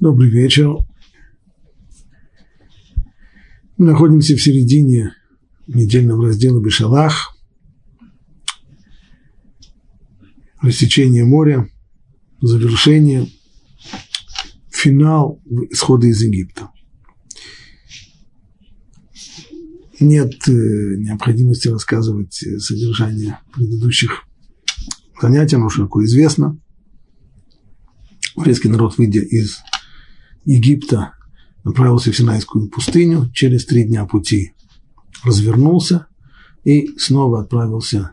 Добрый вечер. Мы находимся в середине недельного раздела Бешалах. Рассечение моря, завершение, финал исхода из Египта. Нет э, необходимости рассказывать содержание предыдущих занятий, оно широко известно. Еврейский народ, выйдя из Египта, направился в Синайскую пустыню, через три дня пути развернулся и снова отправился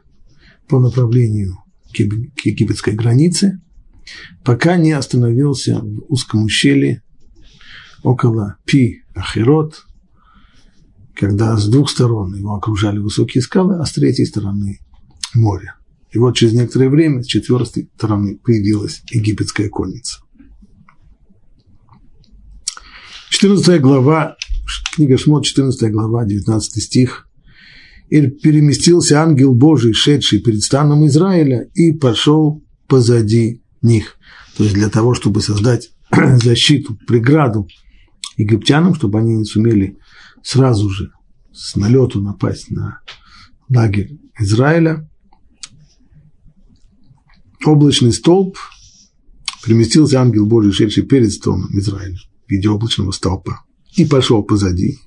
по направлению к египетской границе, пока не остановился в узком ущелье около Пи-Ахирот, когда с двух сторон его окружали высокие скалы, а с третьей стороны море. И вот через некоторое время с четвертой стороны появилась египетская конница. 14 глава, книга Шмот, 14 глава, 19 стих. «И переместился ангел Божий, шедший перед станом Израиля, и пошел позади них». То есть для того, чтобы создать защиту, преграду египтянам, чтобы они не сумели сразу же с налету напасть на лагерь Израиля, облачный столб переместился ангел Божий, шедший перед столбом Израиля в виде облачного столпа, и пошел позади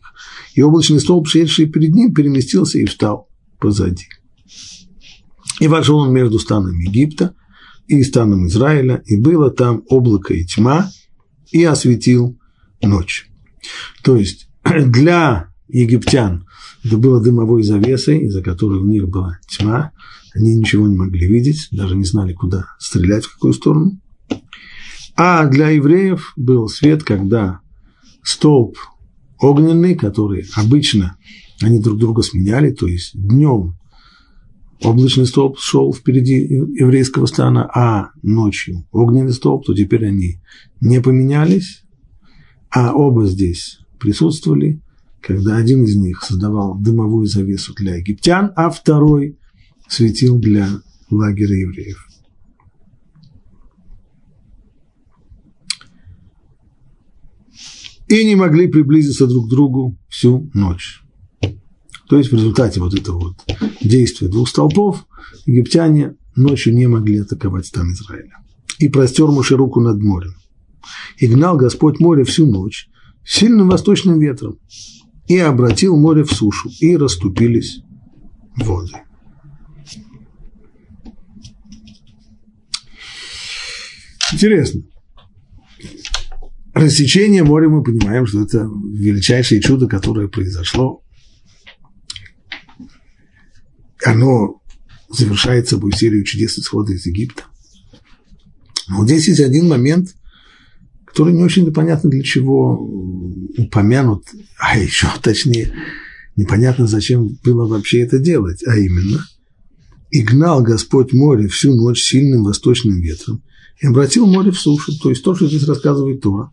И облачный столб, шедший перед ним, переместился и встал позади. И вошел он между станом Египта и станом Израиля, и было там облако и тьма, и осветил ночь. То есть для египтян это было дымовой завесой, из-за которой у них была тьма, они ничего не могли видеть, даже не знали, куда стрелять, в какую сторону. А для евреев был свет, когда столб огненный, который обычно они друг друга сменяли, то есть днем облачный столб шел впереди еврейского стана, а ночью огненный столб, то теперь они не поменялись, а оба здесь присутствовали, когда один из них создавал дымовую завесу для египтян, а второй светил для лагеря евреев. И не могли приблизиться друг к другу всю ночь. То есть в результате вот этого вот действия двух столпов египтяне ночью не могли атаковать стан Израиля. И простер Моше руку над морем. И гнал Господь море всю ночь сильным восточным ветром. И обратил море в сушу, и расступились воды. Интересно рассечение моря мы понимаем, что это величайшее чудо, которое произошло. Оно завершает собой серию чудес исхода из Египта. Но здесь есть один момент, который не очень понятно для чего упомянут, а еще точнее, непонятно, зачем было вообще это делать, а именно, и гнал Господь море всю ночь сильным восточным ветром, и обратил море в сушу. То есть то, что здесь рассказывает Тора,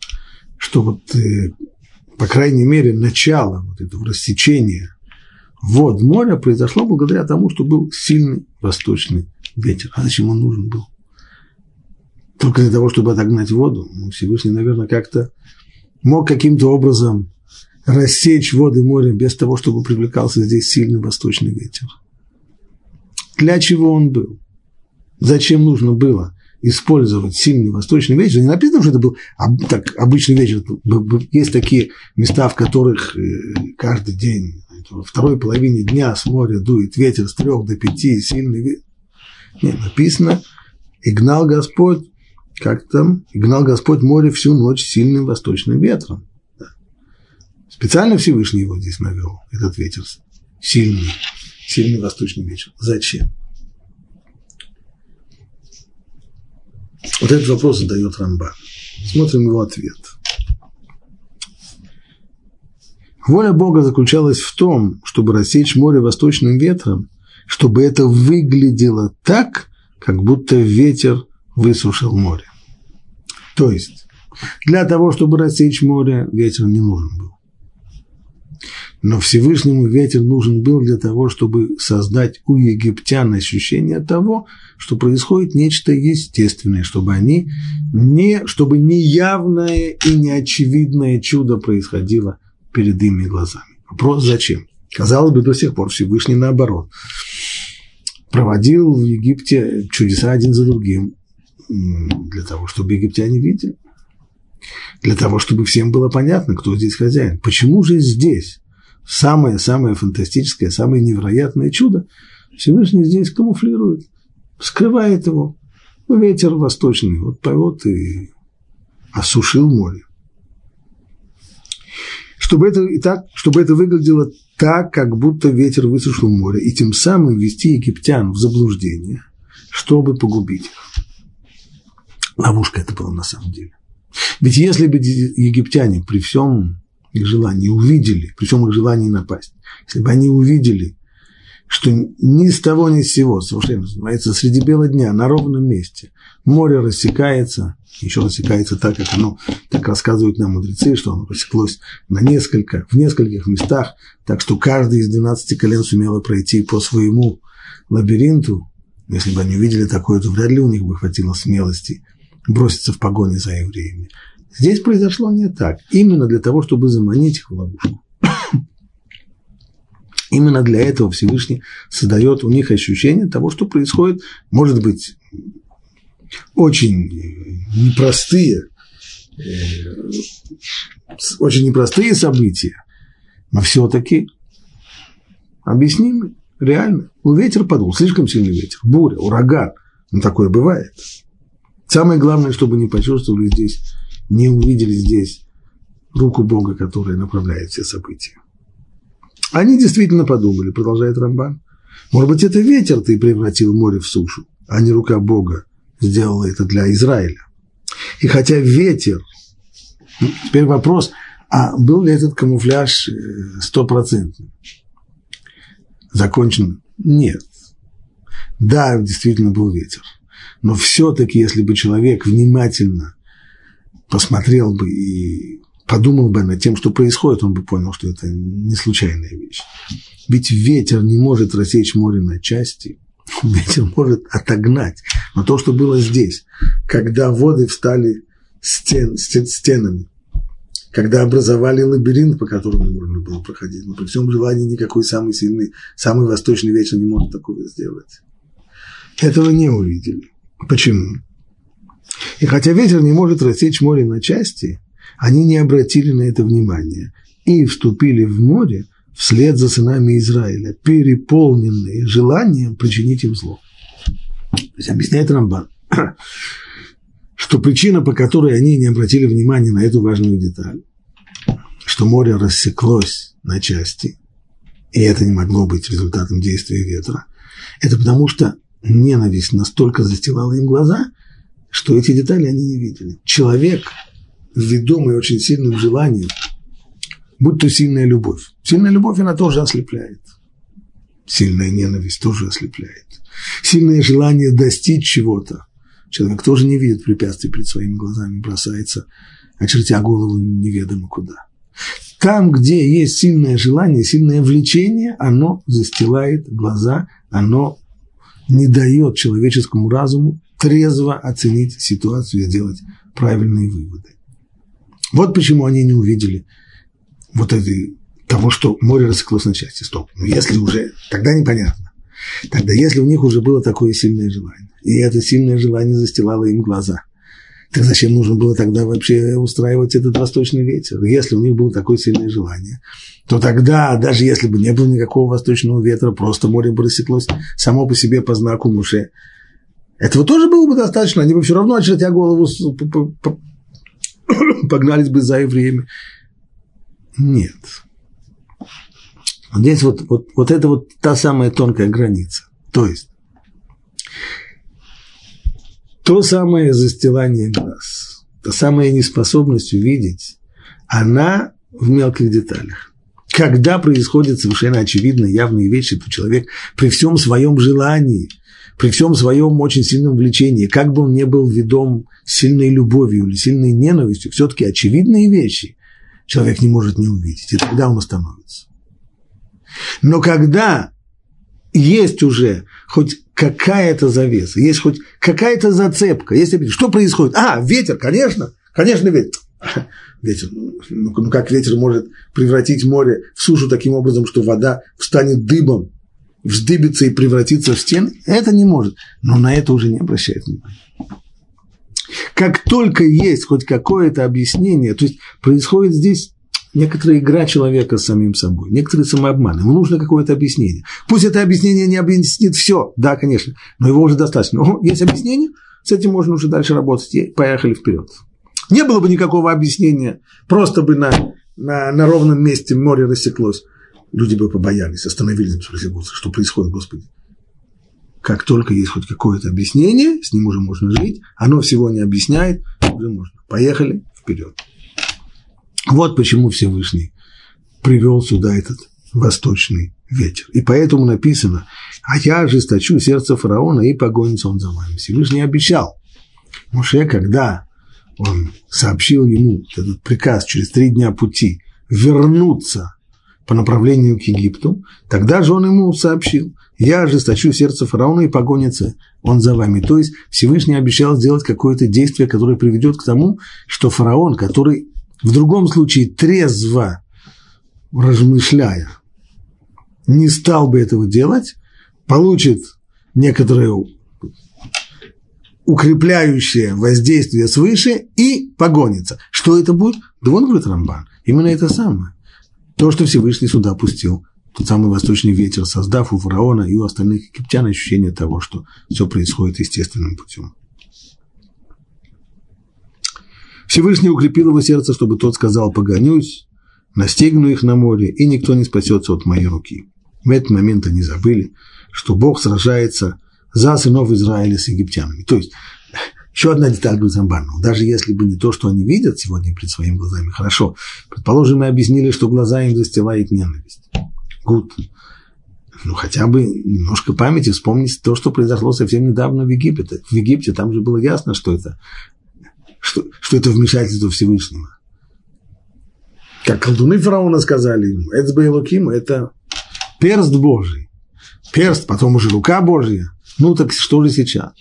что вот, э, по крайней мере, начало вот этого рассечения вод моря произошло благодаря тому, что был сильный восточный ветер. А зачем он нужен был? Только для того, чтобы отогнать воду. Ну, Всевышний, наверное, как-то мог каким-то образом рассечь воды моря без того, чтобы привлекался здесь сильный восточный ветер. Для чего он был? Зачем нужно было использовать сильный восточный ветер, не написано, что это был так, обычный ветер. Есть такие места, в которых э, каждый день, во второй половине дня с моря дует ветер с трех до пяти, сильный ветер. Нет, написано, и гнал Господь, как там, и гнал Господь море всю ночь сильным восточным ветром. Специально Всевышний его здесь навел, этот ветер, сильный, сильный восточный ветер. Зачем? Вот этот вопрос задает Рамба. Смотрим его ответ. Воля Бога заключалась в том, чтобы рассечь море восточным ветром, чтобы это выглядело так, как будто ветер высушил море. То есть, для того, чтобы рассечь море, ветер не нужен был. Но Всевышнему ветер нужен был для того, чтобы создать у египтян ощущение того, что происходит нечто естественное, чтобы они не, чтобы неявное и неочевидное чудо происходило перед ими глазами. Вопрос зачем? Казалось бы, до сих пор Всевышний наоборот. Проводил в Египте чудеса один за другим для того, чтобы египтяне видели. Для того, чтобы всем было понятно, кто здесь хозяин. Почему же здесь самое-самое фантастическое, самое невероятное чудо Всевышний здесь камуфлирует, скрывает его. Ветер восточный, вот поет и осушил море чтобы это, и так, чтобы это выглядело так, как будто ветер высушил море, и тем самым ввести египтян в заблуждение, чтобы погубить их. Ловушка это была на самом деле. Ведь если бы египтяне при всем их желании увидели, при всем их желании напасть, если бы они увидели, что ни с того ни с сего, совершенно называется, среди бела дня, на ровном месте, море рассекается, еще рассекается так, как оно, так рассказывают нам мудрецы, что оно рассеклось на несколько, в нескольких местах, так что каждый из 12 колен сумело пройти по своему лабиринту. Если бы они увидели такое, то вряд ли у них бы хватило смелости броситься в погоне за евреями. Здесь произошло не так. Именно для того, чтобы заманить их в ловушку. Именно для этого Всевышний создает у них ощущение того, что происходит, может быть, очень непростые, э, очень непростые события, но все-таки объяснимы, реально. Ну, ветер подул, слишком сильный ветер, буря, ураган, ну, такое бывает. Самое главное, чтобы не почувствовали здесь, не увидели здесь руку Бога, которая направляет все события. Они действительно подумали, продолжает Рамбан. Может быть, это ветер ты превратил море в сушу, а не рука Бога сделала это для Израиля. И хотя ветер, ну, теперь вопрос, а был ли этот камуфляж э, стопроцентным? Закончен? Нет. Да, действительно был ветер. Но все-таки, если бы человек внимательно посмотрел бы и подумал бы над тем, что происходит, он бы понял, что это не случайная вещь. Ведь ветер не может рассечь море на части, ветер может отогнать. Но то, что было здесь, когда воды встали стен, стен, стенами, когда образовали лабиринт, по которому можно было проходить, но при всем желании никакой самый сильный, самый восточный ветер не может такого сделать. Этого не увидели. Почему? И хотя ветер не может рассечь море на части, они не обратили на это внимания и вступили в море вслед за сынами Израиля, переполненные желанием причинить им зло. То есть объясняет Рамбан, что причина, по которой они не обратили внимания на эту важную деталь, что море рассеклось на части, и это не могло быть результатом действия ветра, это потому что ненависть настолько застилала им глаза, что эти детали они не видели. Человек – ведомый очень сильным желанием, будь то сильная любовь. Сильная любовь, она тоже ослепляет. Сильная ненависть тоже ослепляет. Сильное желание достичь чего-то. Человек тоже не видит препятствий перед своими глазами, бросается, очертя голову неведомо куда. Там, где есть сильное желание, сильное влечение, оно застилает глаза, оно не дает человеческому разуму трезво оценить ситуацию и сделать правильные выводы. Вот почему они не увидели вот этой, того, что море рассеклось на части. Стоп. Но если уже, тогда непонятно. Тогда если у них уже было такое сильное желание, и это сильное желание застилало им глаза, так зачем нужно было тогда вообще устраивать этот восточный ветер? Если у них было такое сильное желание, то тогда, даже если бы не было никакого восточного ветра, просто море бы рассеклось само по себе по знаку Муше. Этого тоже было бы достаточно, они бы все равно, очертя голову, погнались бы за евреями. Нет. Здесь вот, вот, вот это вот та самая тонкая граница. То есть, то самое застилание глаз, та самая неспособность увидеть, она в мелких деталях. Когда происходят совершенно очевидные, явные вещи, то человек при всем своем желании – при всем своем очень сильном влечении, как бы он ни был ведом сильной любовью или сильной ненавистью, все-таки очевидные вещи человек не может не увидеть, и тогда он остановится. Но когда есть уже хоть какая-то завеса, есть хоть какая-то зацепка, если что происходит? А, ветер, конечно, конечно ветер. Ветер, ну, как ветер может превратить море в сушу таким образом, что вода встанет дыбом, вздыбится и превратится в стены? Это не может, но на это уже не обращает внимания. Как только есть хоть какое-то объяснение, то есть происходит здесь некоторая игра человека с самим собой, некоторый самообман, ему нужно какое-то объяснение. Пусть это объяснение не объяснит все, да, конечно, но его уже достаточно. О, есть объяснение, с этим можно уже дальше работать, и поехали вперед. Не было бы никакого объяснения, просто бы на, на, на ровном месте море рассеклось. Люди бы побоялись, остановились бы, спросили, что происходит, Господи. Как только есть хоть какое-то объяснение, с ним уже можно жить, оно всего не объясняет, уже можно. Поехали вперед. Вот почему Всевышний привел сюда этот восточный ветер. И поэтому написано, а я ожесточу сердце фараона и погонится он за вами. Всевышний обещал. Муше, когда он сообщил ему этот приказ через три дня пути вернуться по направлению к Египту, тогда же он ему сообщил, я ожесточу сердце фараона и погонится он за вами. То есть Всевышний обещал сделать какое-то действие, которое приведет к тому, что фараон, который в другом случае трезво размышляя, не стал бы этого делать, получит некоторое укрепляющее воздействие свыше и погонится. Что это будет? Да вон говорит Рамбан. Именно это самое. То, что Всевышний сюда пустил, тот самый восточный ветер, создав у фараона и у остальных египтян ощущение того, что все происходит естественным путем. Всевышний укрепил его сердце, чтобы тот сказал «погонюсь», настигну их на море, и никто не спасется от моей руки. В этот момент они забыли, что Бог сражается за сынов Израиля с египтянами. То есть, еще одна деталь Гульзамбарна. Даже если бы не то, что они видят сегодня перед своими глазами, хорошо. Предположим, мы объяснили, что глаза им застилает ненависть. Гуд. Ну, хотя бы немножко памяти вспомнить то, что произошло совсем недавно в Египте. В Египте там же было ясно, что это что, что это вмешательство Всевышнего. Как колдуны фараона сказали ему, Эцбейлоким – это перст Божий. Перст, потом уже рука Божья. Ну так что же сейчас?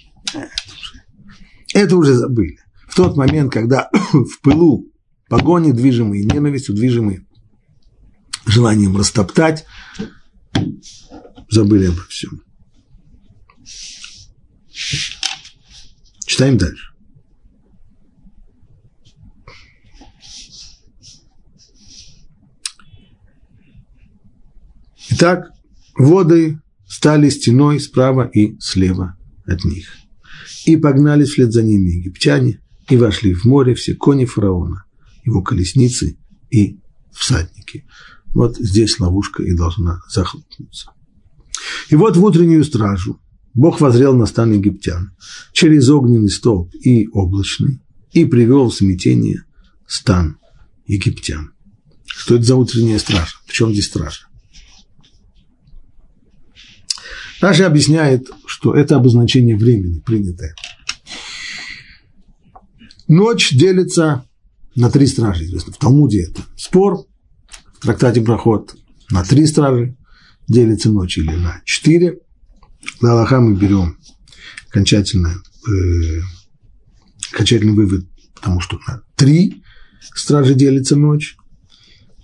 Это уже, забыли. В тот момент, когда в пылу погони, движимые ненавистью, движимые желанием растоптать, забыли обо всем. Читаем дальше. Итак, воды стали стеной справа и слева от них. И погнали вслед за ними египтяне, и вошли в море все кони фараона, его колесницы и всадники. Вот здесь ловушка и должна захлопнуться. И вот в утреннюю стражу Бог возрел на стан египтян через огненный столб и облачный, и привел в смятение стан египтян. Что это за утренняя стража? В чем здесь стража? Раша объясняет, что это обозначение времени принятое. Ночь делится на три стражи, известно. В Талмуде это спор, в трактате Проход на три стражи делится ночь или на четыре. На Аллаха мы берем окончательно, э, окончательный вывод, потому что на три стражи делится ночь.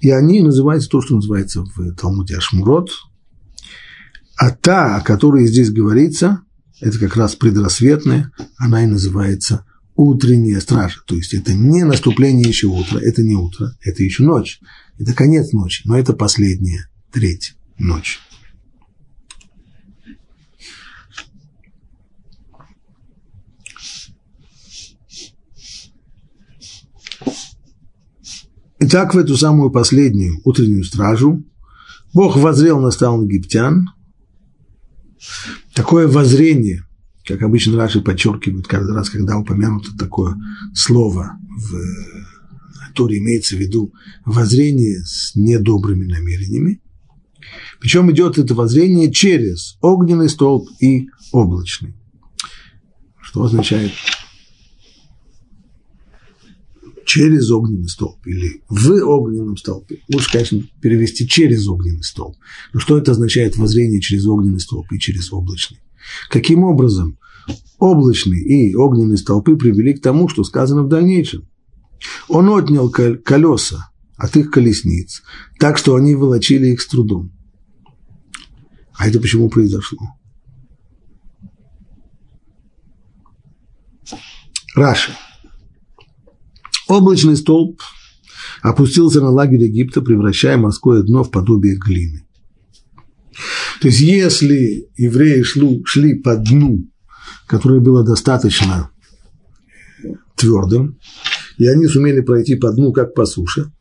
И они называются то, что называется в Талмуде Ашмурот, а та, о которой здесь говорится, это как раз предрассветная, она и называется утренняя стража. То есть это не наступление еще утра, это не утро, это еще ночь. Это конец ночи, но это последняя, треть ночь. Итак, в эту самую последнюю утреннюю стражу Бог возрел на стан египтян Такое воззрение, как обычно Раши подчеркивают каждый раз, когда упомянуто такое слово в Торе, имеется в виду воззрение с недобрыми намерениями. Причем идет это воззрение через огненный столб и облачный. Что означает через огненный столб или в огненном столбе. Лучше, конечно, перевести через огненный столб. Но что это означает воззрение через огненный столб и через облачный? Каким образом облачный и огненные столпы привели к тому, что сказано в дальнейшем? Он отнял колеса от их колесниц, так что они волочили их с трудом. А это почему произошло? Раша. Облачный столб опустился на лагерь Египта, превращая морское дно в подобие глины. То есть, если евреи шли, шли по дну, которое было достаточно твердым, и они сумели пройти по дну, как по суше,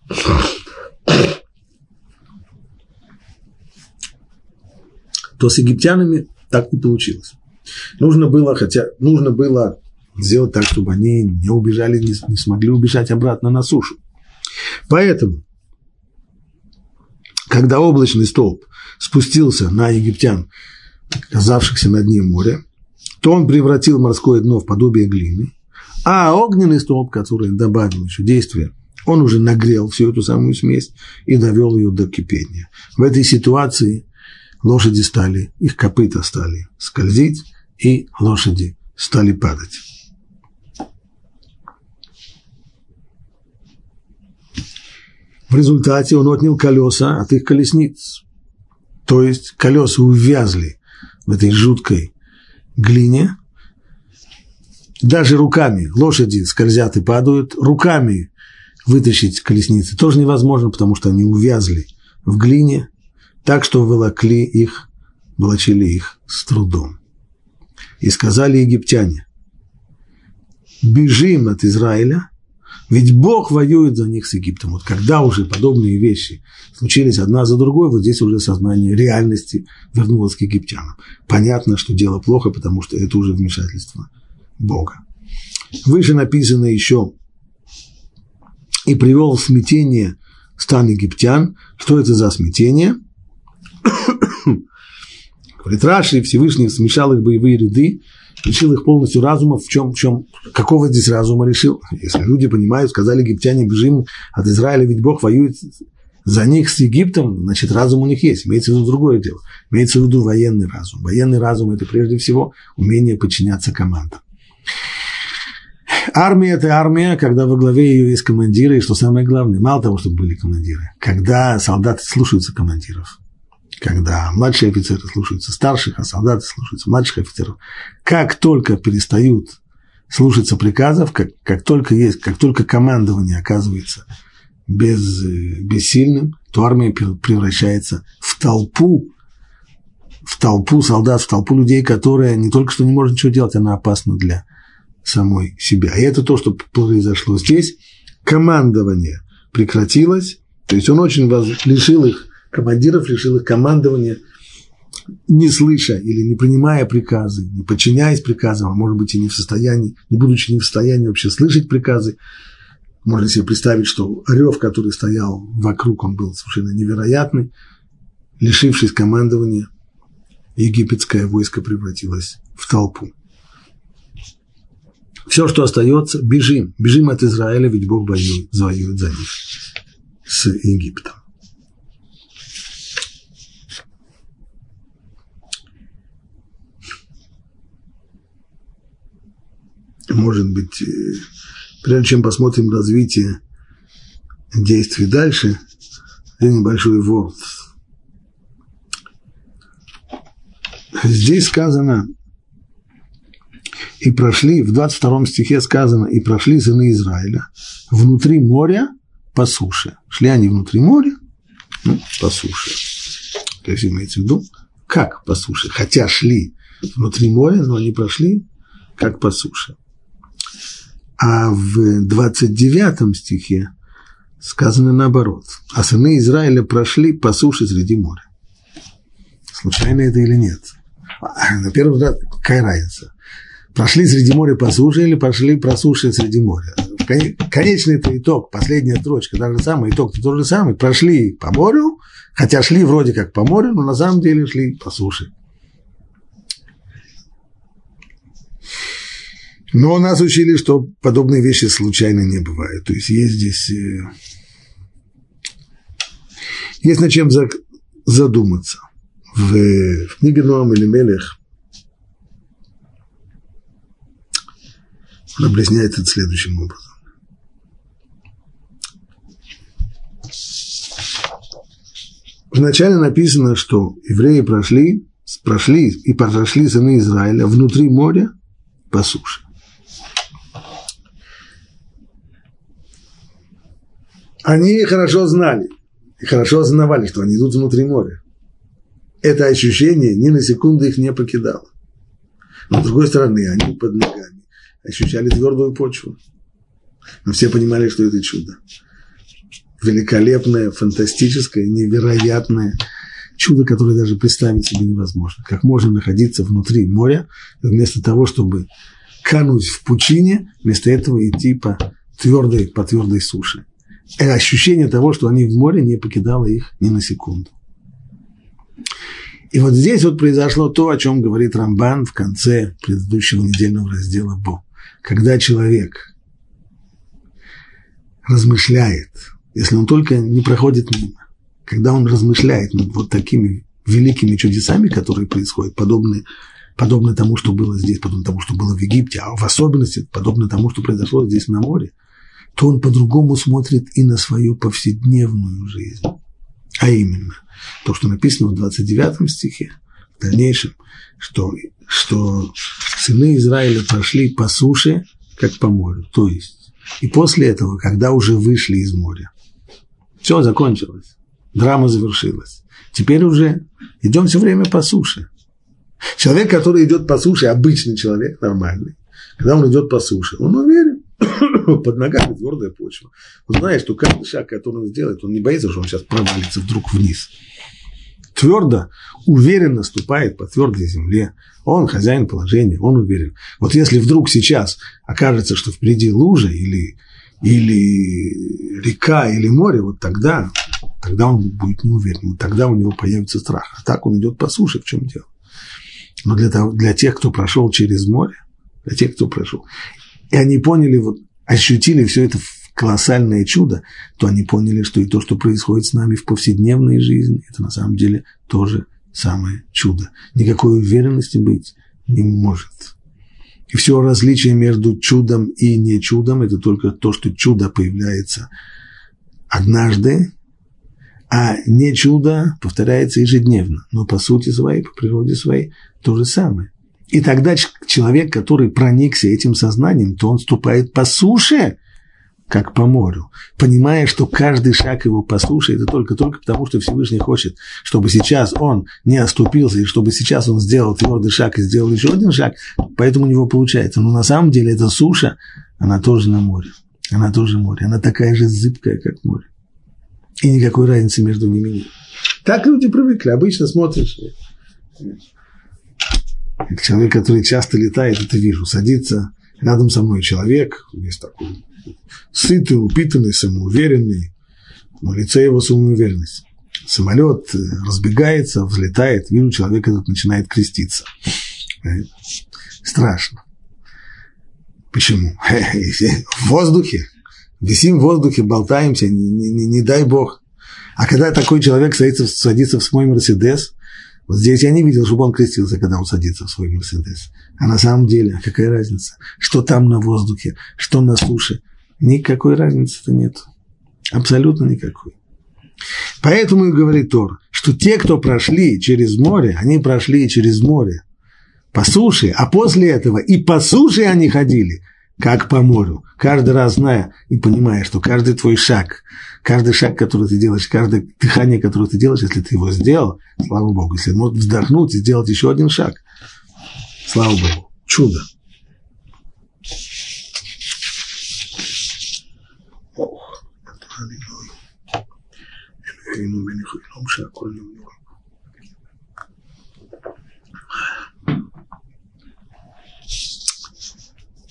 то с египтянами так не получилось. Нужно было, хотя нужно было сделать так, чтобы они не убежали, не, не смогли убежать обратно на сушу. Поэтому, когда облачный столб спустился на египтян, оказавшихся на дне моря, то он превратил морское дно в подобие глины, а огненный столб, который добавил еще действие, он уже нагрел всю эту самую смесь и довел ее до кипения. В этой ситуации лошади стали, их копыта стали скользить, и лошади стали падать. В результате он отнял колеса от их колесниц. То есть колеса увязли в этой жуткой глине. Даже руками лошади скользят и падают. Руками вытащить колесницы тоже невозможно, потому что они увязли в глине, так что волокли их, волочили их с трудом. И сказали египтяне, бежим от Израиля – ведь Бог воюет за них с Египтом. Вот когда уже подобные вещи случились одна за другой, вот здесь уже сознание реальности вернулось к египтянам. Понятно, что дело плохо, потому что это уже вмешательство Бога. Выше написано еще и привел в смятение стан египтян. Что это за смятение? Говорит, Раши Всевышний смешал их боевые ряды лишил их полностью разума, в чем, в чем, какого здесь разума решил? Если люди понимают, сказали египтяне, бежим от Израиля, ведь Бог воюет за них с Египтом, значит, разум у них есть. Имеется в виду другое дело. Имеется в виду военный разум. Военный разум – это прежде всего умение подчиняться командам. Армия – это армия, когда во главе ее есть командиры, и что самое главное, мало того, чтобы были командиры, когда солдаты слушаются командиров – когда младшие офицеры слушаются старших, а солдаты слушаются младших офицеров, как только перестают слушаться приказов, как, как только есть, как только командование оказывается без, бессильным, то армия превращается в толпу, в толпу солдат, в толпу людей, которая не только что не может ничего делать, она опасна для самой себя. И это то, что произошло здесь. Командование прекратилось, то есть он очень лишил их командиров, лишил их командования, не слыша или не принимая приказы, не подчиняясь приказам, а может быть и не в состоянии, не будучи не в состоянии вообще слышать приказы. Можно себе представить, что рев, который стоял вокруг, он был совершенно невероятный. Лишившись командования, египетское войско превратилось в толпу. Все, что остается, бежим. Бежим от Израиля, ведь Бог воюет, воюет за них с Египтом. Может быть, э, прежде чем посмотрим развитие действий дальше, небольшой ворд. Здесь сказано, и прошли, в 22 стихе сказано, и прошли сыны Израиля внутри моря по суше. Шли они внутри моря, ну, по суше. То есть имеется в виду, как по суше. Хотя шли внутри моря, но они прошли как по суше. А в 29 стихе сказано наоборот. А сыны Израиля прошли по суше среди моря. Случайно это или нет? А, на первый взгляд, какая разница? Прошли среди моря по суше или прошли по суше среди моря? Конечный это итог, последняя строчка, даже самый итог-то тот же самый. Прошли по морю, хотя шли вроде как по морю, но на самом деле шли по суше. Но нас учили, что подобные вещи случайно не бывают. То есть есть здесь... Э, есть над чем задуматься. В, в книге Ноам или Мелех он следующим образом. Вначале написано, что евреи прошли, прошли и прошли сыны Израиля внутри моря по суше. Они хорошо знали и хорошо осознавали, что они идут внутри моря. Это ощущение ни на секунду их не покидало. Но с другой стороны, они под ногами ощущали твердую почву. Но все понимали, что это чудо. Великолепное, фантастическое, невероятное чудо, которое даже представить себе невозможно. Как можно находиться внутри моря, вместо того, чтобы кануть в пучине, вместо этого идти по твердой, по твердой суше. И ощущение того, что они в море, не покидало их ни на секунду. И вот здесь вот произошло то, о чем говорит Рамбан в конце предыдущего недельного раздела Бо. Когда человек размышляет, если он только не проходит мимо, когда он размышляет над вот такими великими чудесами, которые происходят, подобные, подобно тому, что было здесь, подобно тому, что было в Египте, а в особенности подобно тому, что произошло здесь на море, то он по-другому смотрит и на свою повседневную жизнь. А именно, то, что написано в 29 стихе, в дальнейшем, что, что сыны Израиля прошли по суше, как по морю. То есть, и после этого, когда уже вышли из моря, все закончилось, драма завершилась. Теперь уже идем все время по суше. Человек, который идет по суше, обычный человек, нормальный, когда он идет по суше, он уверен, под ногами твердая почва. Он что каждый шаг, который он сделает, он не боится, что он сейчас провалится вдруг вниз. Твердо, уверенно ступает по твердой земле. Он хозяин положения, он уверен. Вот если вдруг сейчас окажется, что впереди лужа или, или река, или море, вот тогда, тогда он будет не уверен, тогда у него появится страх. А так он идет по суше, в чем дело. Но для, того, для тех, кто прошел через море, для тех, кто прошел, и они поняли, вот, ощутили все это колоссальное чудо, то они поняли, что и то, что происходит с нами в повседневной жизни, это на самом деле тоже самое чудо. Никакой уверенности быть не может. И все различие между чудом и не чудом – это только то, что чудо появляется однажды, а не чудо повторяется ежедневно. Но по сути своей, по природе своей, то же самое. И тогда человек, который проникся этим сознанием, то он ступает по суше, как по морю, понимая, что каждый шаг его по суше – это только-только потому, что Всевышний хочет, чтобы сейчас он не оступился, и чтобы сейчас он сделал твердый шаг и сделал еще один шаг, поэтому у него получается. Но на самом деле эта суша, она тоже на море. Она тоже море. Она такая же зыбкая, как море. И никакой разницы между ними нет. Так люди привыкли. Обычно смотришь, человек, который часто летает, это вижу, садится рядом со мной человек, весь такой сытый, упитанный, самоуверенный, на лице его самоуверенность. Самолет э, разбегается, взлетает, вижу, человек этот начинает креститься. Э, страшно. Почему? В воздухе. Висим в воздухе, болтаемся, не, не, не дай бог. А когда такой человек садится, садится в свой Мерседес, вот здесь я не видел, чтобы он крестился, когда он садится в свой Мерседес. А на самом деле, какая разница? Что там на воздухе, что на суше? Никакой разницы-то нет. Абсолютно никакой. Поэтому и говорит Тор, что те, кто прошли через море, они прошли через море по суше, а после этого и по суше они ходили, как по морю, каждый раз зная и понимая, что каждый твой шаг – каждый шаг, который ты делаешь, каждое дыхание, которое ты делаешь, если ты его сделал, слава Богу, если можешь вздохнуть и сделать еще один шаг, слава Богу, чудо.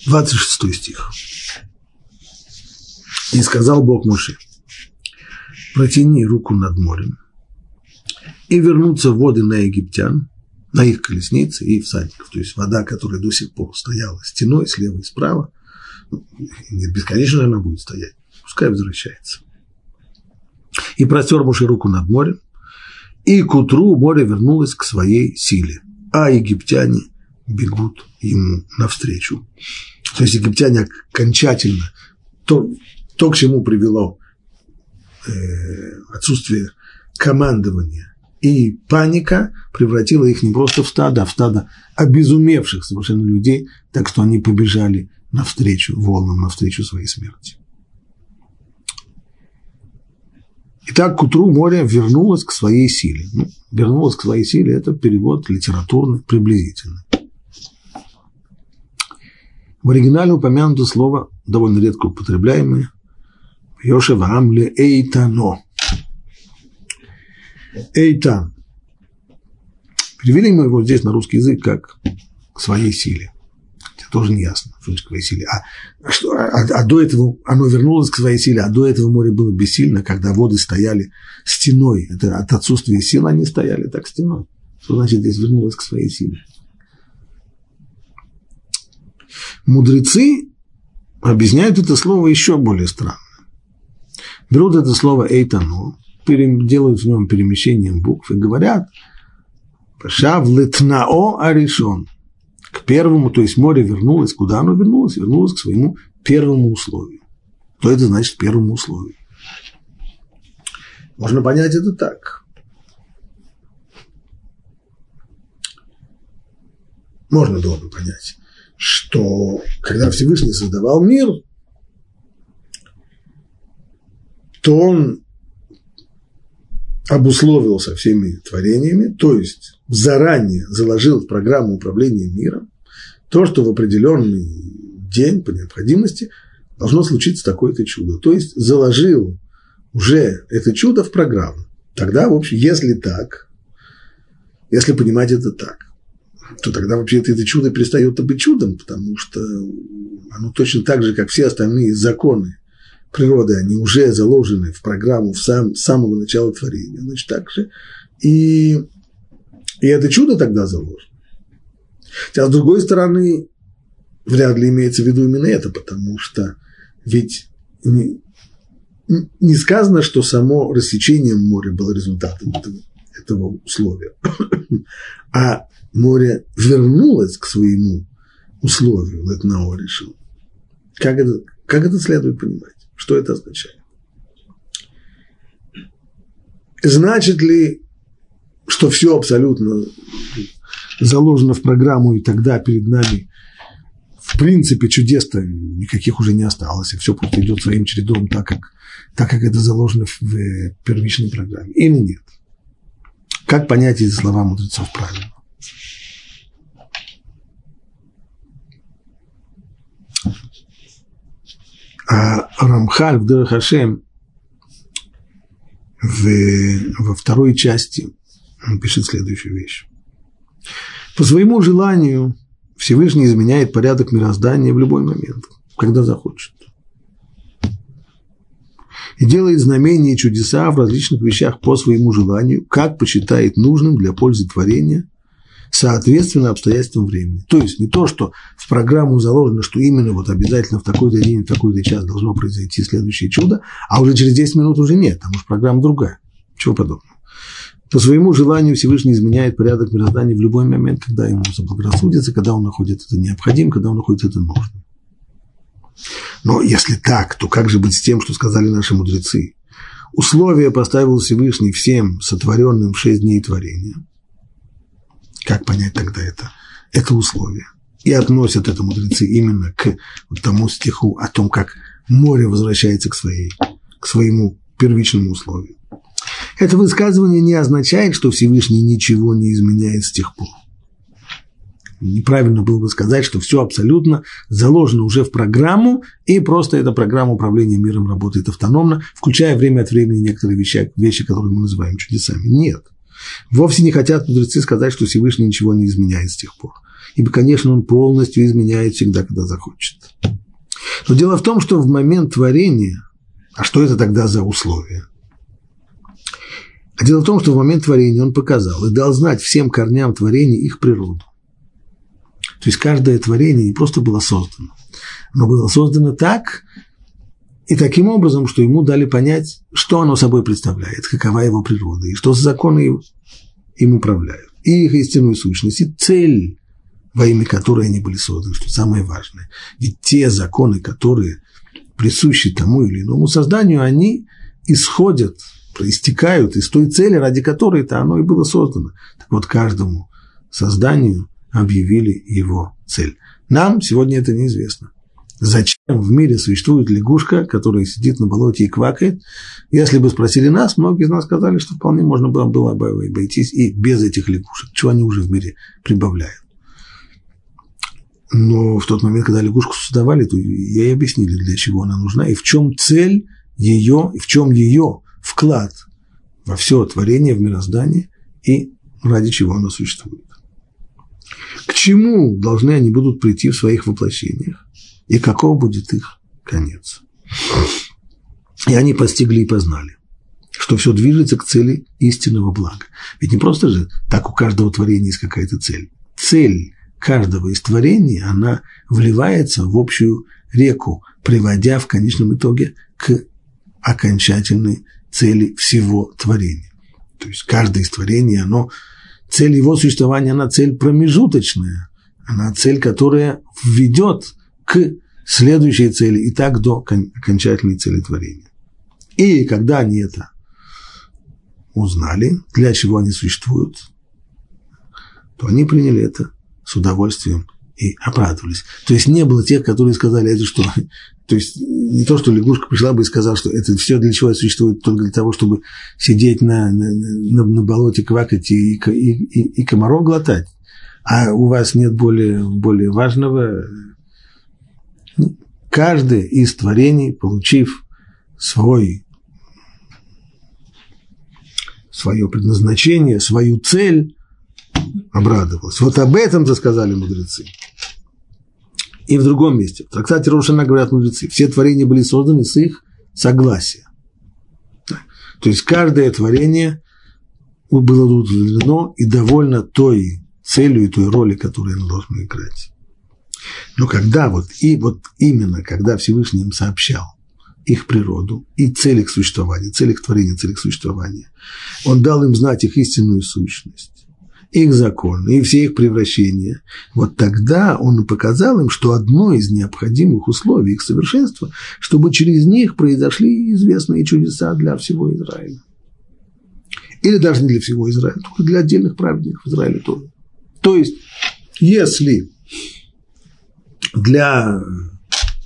Двадцать шестой стих. И сказал Бог Муше, протяни руку над морем, и вернутся воды на египтян, на их колесницы и всадников. То есть вода, которая до сих пор стояла стеной слева и справа, ну, бесконечно она будет стоять, пускай возвращается. И простер Моше руку над морем, и к утру море вернулось к своей силе, а египтяне бегут ему навстречу. То есть египтяне окончательно, то, то к чему привело отсутствие командования и паника превратила их не просто в стадо, а в стадо обезумевших совершенно людей, так что они побежали навстречу волнам, навстречу своей смерти. Итак, к утру море вернулось к своей силе. Ну, вернулось к своей силе – это перевод литературный, приблизительный. В оригинале упомянуто слово, довольно редко употребляемое, Йошева Амле Эйтано. Эйтан. Перевели мы его здесь на русский язык как к своей силе. Это тоже не ясно, что к своей силе. А, что, а, а до этого оно вернулось к своей силе, а до этого море было бессильно, когда воды стояли стеной. Это от отсутствия сил они стояли так стеной. Что значит здесь вернулось к своей силе? Мудрецы объясняют это слово еще более странно. Берут это слово «эйтану», делают в нем перемещением букв и говорят «Шав летнао аришон» к первому, то есть море вернулось, куда оно вернулось? Вернулось к своему первому условию. Что это значит первому условию? Можно понять это так. Можно было бы понять, что когда Всевышний создавал мир, то он обусловил со всеми творениями, то есть заранее заложил в программу управления миром то, что в определенный день по необходимости должно случиться такое-то чудо. То есть заложил уже это чудо в программу. Тогда, в общем, если так, если понимать это так, то тогда вообще это чудо перестает быть чудом, потому что оно точно так же, как все остальные законы природы, они уже заложены в программу в сам, с самого начала творения. Значит, так же и, и это чудо тогда заложено. Хотя, с другой стороны, вряд ли имеется в виду именно это, потому что ведь не, не сказано, что само рассечение моря было результатом этого, этого условия, а море вернулось к своему условию, Летнао решил. Как это, как это следует понимать? Что это означает? Значит ли, что все абсолютно заложено в программу, и тогда перед нами в принципе чудес-то никаких уже не осталось, и все просто идет своим чередом, так как, так как это заложено в первичной программе, или нет? Как понять эти слова мудрецов правильно? А Рамхаль в Дерахашем в, во второй части он пишет следующую вещь. По своему желанию Всевышний изменяет порядок мироздания в любой момент, когда захочет. И делает знамения и чудеса в различных вещах по своему желанию, как посчитает нужным для пользы творения соответственно обстоятельствам времени. То есть не то, что в программу заложено, что именно вот обязательно в такой-то день, в такой-то час должно произойти следующее чудо, а уже через 10 минут уже нет, потому что программа другая. Чего подобного. По своему желанию Всевышний изменяет порядок мироздания в любой момент, когда ему заблагорассудится, когда он находит это необходимым, когда он находит это нужным. Но если так, то как же быть с тем, что сказали наши мудрецы? Условия поставил Всевышний всем сотворенным в шесть дней творения – как понять тогда это? Это условие. И относят это мудрецы именно к тому стиху о том, как море возвращается к, своей, к своему первичному условию. Это высказывание не означает, что Всевышний ничего не изменяет с тех пор. Неправильно было бы сказать, что все абсолютно заложено уже в программу, и просто эта программа управления миром работает автономно, включая время от времени некоторые вещи, вещи которые мы называем чудесами. Нет. Вовсе не хотят мудрецы сказать, что Всевышний ничего не изменяет с тех пор. Ибо, конечно, он полностью изменяет всегда, когда захочет. Но дело в том, что в момент творения, а что это тогда за условия? А дело в том, что в момент творения он показал и дал знать всем корням творения их природу. То есть каждое творение не просто было создано, но было создано так и таким образом, что ему дали понять, что оно собой представляет, какова его природа, и что за законы им управляют, и их истинную сущность, и цель, во имя которой они были созданы, что самое важное. Ведь те законы, которые присущи тому или иному созданию, они исходят, проистекают из той цели, ради которой это оно и было создано. Так вот, каждому созданию объявили его цель. Нам сегодня это неизвестно. Зачем в мире существует лягушка, которая сидит на болоте и квакает? Если бы спросили нас, многие из нас сказали, что вполне можно было, бы обойтись и без этих лягушек. Чего они уже в мире прибавляют? Но в тот момент, когда лягушку создавали, то ей объяснили, для чего она нужна и в чем цель ее, и в чем ее вклад во все творение, в мироздание и ради чего оно существует. К чему должны они будут прийти в своих воплощениях? И каков будет их конец? И они постигли и познали, что все движется к цели истинного блага. Ведь не просто же так у каждого творения есть какая-то цель. Цель каждого из творений, она вливается в общую реку, приводя в конечном итоге к окончательной цели всего творения. То есть каждое из творений, оно цель его существования, она цель промежуточная, она цель, которая ведет к следующей цели и так до окончательной цели творения. И когда они это узнали, для чего они существуют, то они приняли это с удовольствием и обрадовались. То есть не было тех, которые сказали, это что? То есть не то, что лягушка пришла бы и сказала, что это все для чего существует, только для того, чтобы сидеть на, на, на, на болоте, квакать и, и, и, и комаров глотать. А у вас нет более, более важного. Каждый из творений, получив свой, свое предназначение, свою цель, обрадовалась. Вот об этом-то сказали мудрецы. И в другом месте, в трактате Рошана говорят мудрецы, все творения были созданы с их согласия. То есть каждое творение было удовлетворено и довольно той целью и той роли, которую оно должно играть. Но когда вот, и вот именно когда Всевышний им сообщал их природу и цель их существования, цель их творения, цель их существования, он дал им знать их истинную сущность их законы и все их превращения, вот тогда он показал им, что одно из необходимых условий их совершенства, чтобы через них произошли известные чудеса для всего Израиля. Или даже не для всего Израиля, только для отдельных праведников Израиля тоже. То есть, если для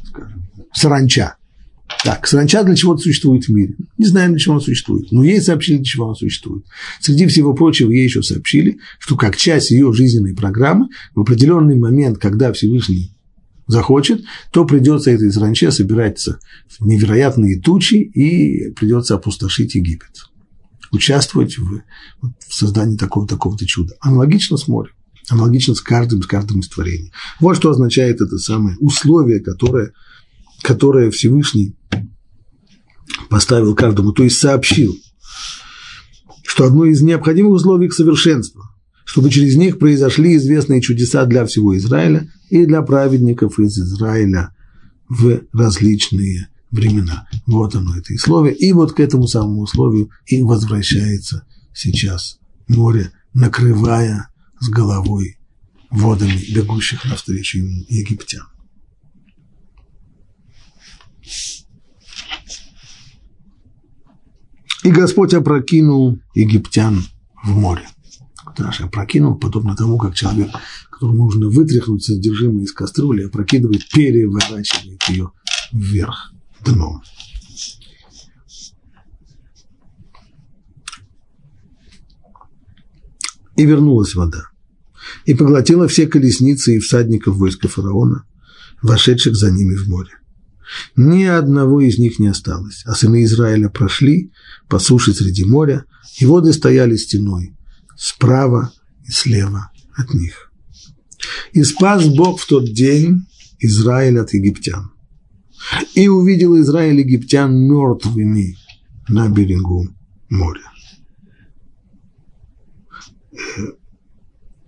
скажем, саранча так, саранча для чего-то существует в мире. Не знаем, для чего она существует. Но ей сообщили, для чего она существует. Среди всего прочего, ей еще сообщили, что как часть ее жизненной программы, в определенный момент, когда Всевышний захочет, то придется этой саранче собираться в невероятные тучи и придется опустошить Египет. Участвовать в, в создании такого, такого-то чуда. Аналогично с морем. Аналогично с каждым, с каждым из творений. Вот что означает это самое условие, которое, которое Всевышний поставил каждому, то есть сообщил, что одно из необходимых условий к совершенству, чтобы через них произошли известные чудеса для всего Израиля и для праведников из Израиля в различные времена. Вот оно, это условие. И вот к этому самому условию и возвращается сейчас море, накрывая с головой водами бегущих навстречу ему египтян. И Господь опрокинул египтян в море. Даже опрокинул, подобно тому, как человек, которому нужно вытряхнуть содержимое из кастрюли, опрокидывает, переворачивает ее вверх дном. И вернулась вода, и поглотила все колесницы и всадников войска фараона, вошедших за ними в море. Ни одного из них не осталось, а сыны Израиля прошли по суше среди моря, и воды стояли стеной справа и слева от них. И спас Бог в тот день Израиль от египтян. И увидел Израиль египтян мертвыми на берегу моря.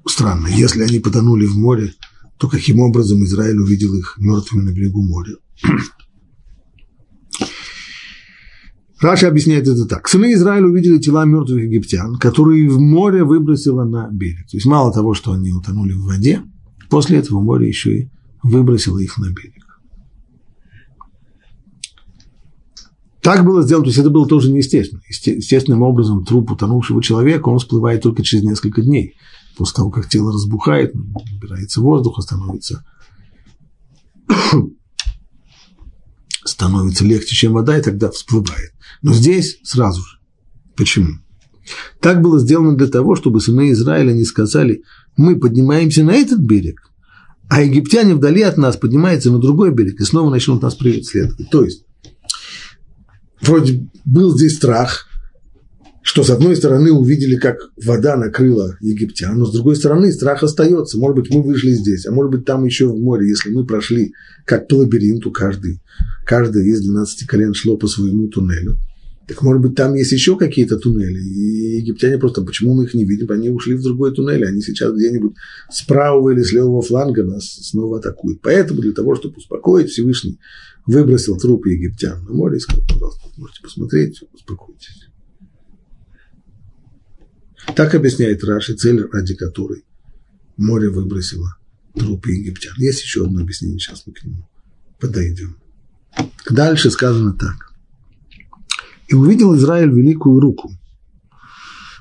Странно, если они потонули в море, то каким образом Израиль увидел их мертвыми на берегу моря? Раша объясняет это так. Сыны Израиля увидели тела мертвых египтян, которые в море выбросило на берег. То есть мало того, что они утонули в воде, после этого море еще и выбросило их на берег. Так было сделано, то есть это было тоже неестественно. Естественным образом труп утонувшего человека, он всплывает только через несколько дней. После того, как тело разбухает, набирается воздух, становится, становится легче, чем вода, и тогда всплывает. Но здесь сразу же. Почему? Так было сделано для того, чтобы сыны Израиля не сказали, мы поднимаемся на этот берег, а египтяне вдали от нас поднимаются на другой берег и снова начнут нас преследовать. То есть, вроде был здесь страх, что с одной стороны увидели, как вода накрыла египтян, но с другой стороны страх остается. Может быть, мы вышли здесь, а может быть, там еще в море, если мы прошли как по лабиринту каждый, каждый из 12 колен шло по своему туннелю. Так может быть, там есть еще какие-то туннели, и египтяне просто, почему мы их не видим, они ушли в другой туннель, они сейчас где-нибудь с правого или с левого фланга нас снова атакуют. Поэтому для того, чтобы успокоить, Всевышний выбросил трупы египтян на море и сказал, пожалуйста, можете посмотреть, успокойтесь. Так объясняет Раши цель, ради которой море выбросило трупы египтян. Есть еще одно объяснение, сейчас мы к нему подойдем. Дальше сказано так. И увидел Израиль великую руку,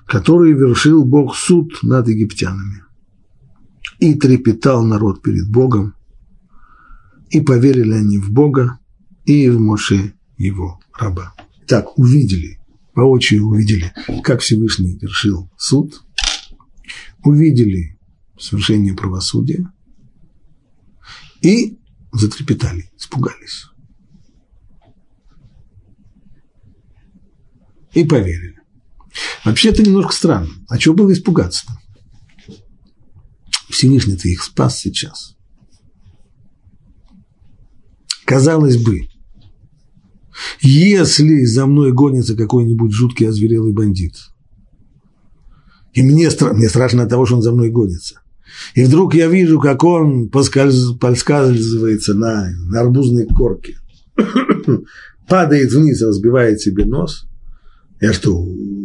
которую вершил Бог суд над египтянами. И трепетал народ перед Богом, и поверили они в Бога и в Моше его раба. Так, увидели воочию увидели, как Всевышний вершил суд, увидели совершение правосудия и затрепетали, испугались. И поверили. Вообще это немножко странно. А чего было испугаться-то? Всевышний-то их спас сейчас. Казалось бы, если за мной гонится какой-нибудь жуткий озверелый бандит, и мне, мне страшно от того, что он за мной гонится, и вдруг я вижу, как он поскольз, поскальзывается на, на арбузной корке, падает вниз, разбивает себе нос, я что,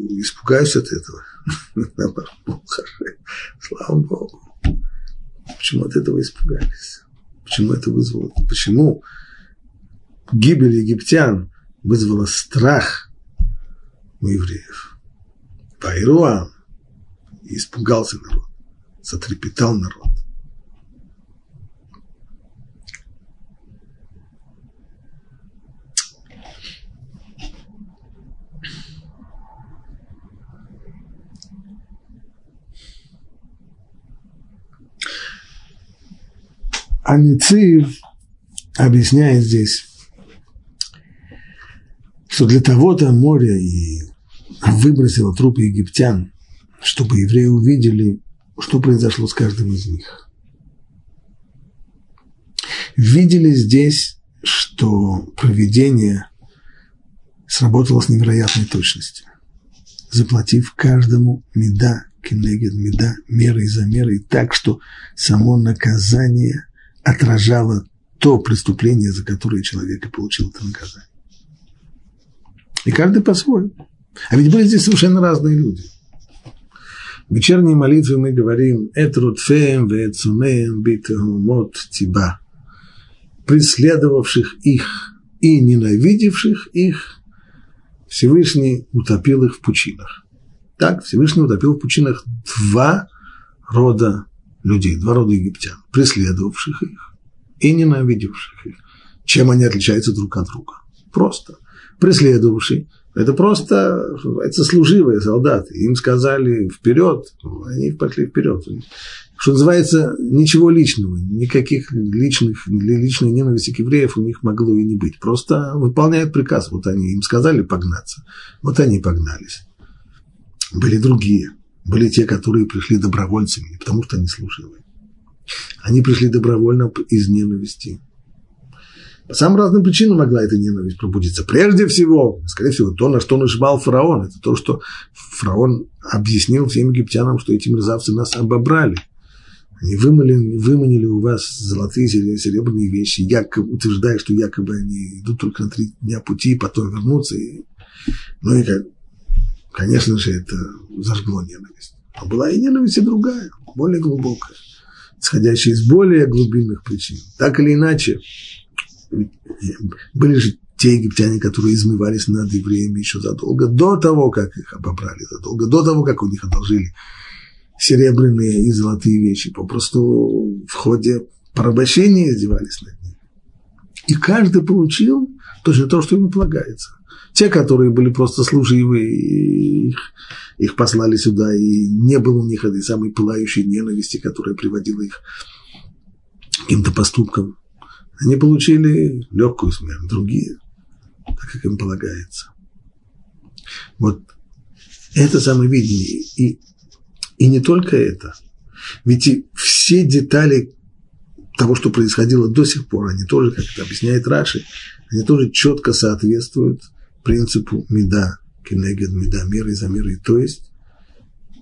испугаюсь от этого? Слава Богу. Почему от этого испугались? Почему это вызвало? Почему гибель египтян вызвала страх у евреев. Пайруам испугался народ, затрепетал народ. Аницив объясняет здесь, что для того-то море и выбросило трупы египтян, чтобы евреи увидели, что произошло с каждым из них. Видели здесь, что проведение сработало с невероятной точностью, заплатив каждому меда, кенегет, меда, мерой за мерой, так, что само наказание отражало то преступление, за которое человек и получил это наказание. И каждый по-своему. А ведь были здесь совершенно разные люди. В вечерней молитве мы говорим «Этрутфеем вецунеем битехумот тиба» преследовавших их и ненавидевших их, Всевышний утопил их в пучинах. Так, Всевышний утопил в пучинах два рода людей, два рода египтян, преследовавших их и ненавидевших их. Чем они отличаются друг от друга? Просто преследовавший. Это просто, это служивые солдаты. Им сказали вперед, они пошли вперед. Что называется, ничего личного, никаких личных, личной ненависти к евреев у них могло и не быть. Просто выполняют приказ. Вот они им сказали погнаться, вот они погнались. Были другие, были те, которые пришли добровольцами, потому что они служили. Они пришли добровольно из ненависти По самым разным причинам могла эта ненависть пробудиться. Прежде всего, скорее всего, то, на что нажимал фараон, это то, что фараон объяснил всем египтянам, что эти мерзавцы нас обобрали. Они выманили, выманили у вас золотые серебряные вещи, якобы, утверждая, что якобы они идут только на три дня пути, потом вернутся. И, ну и, конечно же, это зажгло ненависть. А была и ненависть и другая, более глубокая, исходящая из более глубинных причин. Так или иначе, были же те египтяне, которые измывались над евреями еще задолго до того, как их обобрали, задолго до того, как у них одолжили серебряные и золотые вещи. Попросту в ходе порабощения издевались над ними. И каждый получил точно то, что ему полагается. Те, которые были просто служивые, их, их послали сюда, и не было у них этой самой пылающей ненависти, которая приводила их к каким-то поступкам. Они получили легкую смерть, другие, так как им полагается. Вот это самое видение. И, и не только это. Ведь и все детали того, что происходило до сих пор, они тоже, как это объясняет Раши, они тоже четко соответствуют принципу меда, кенегед меда, меры за мерой. То есть,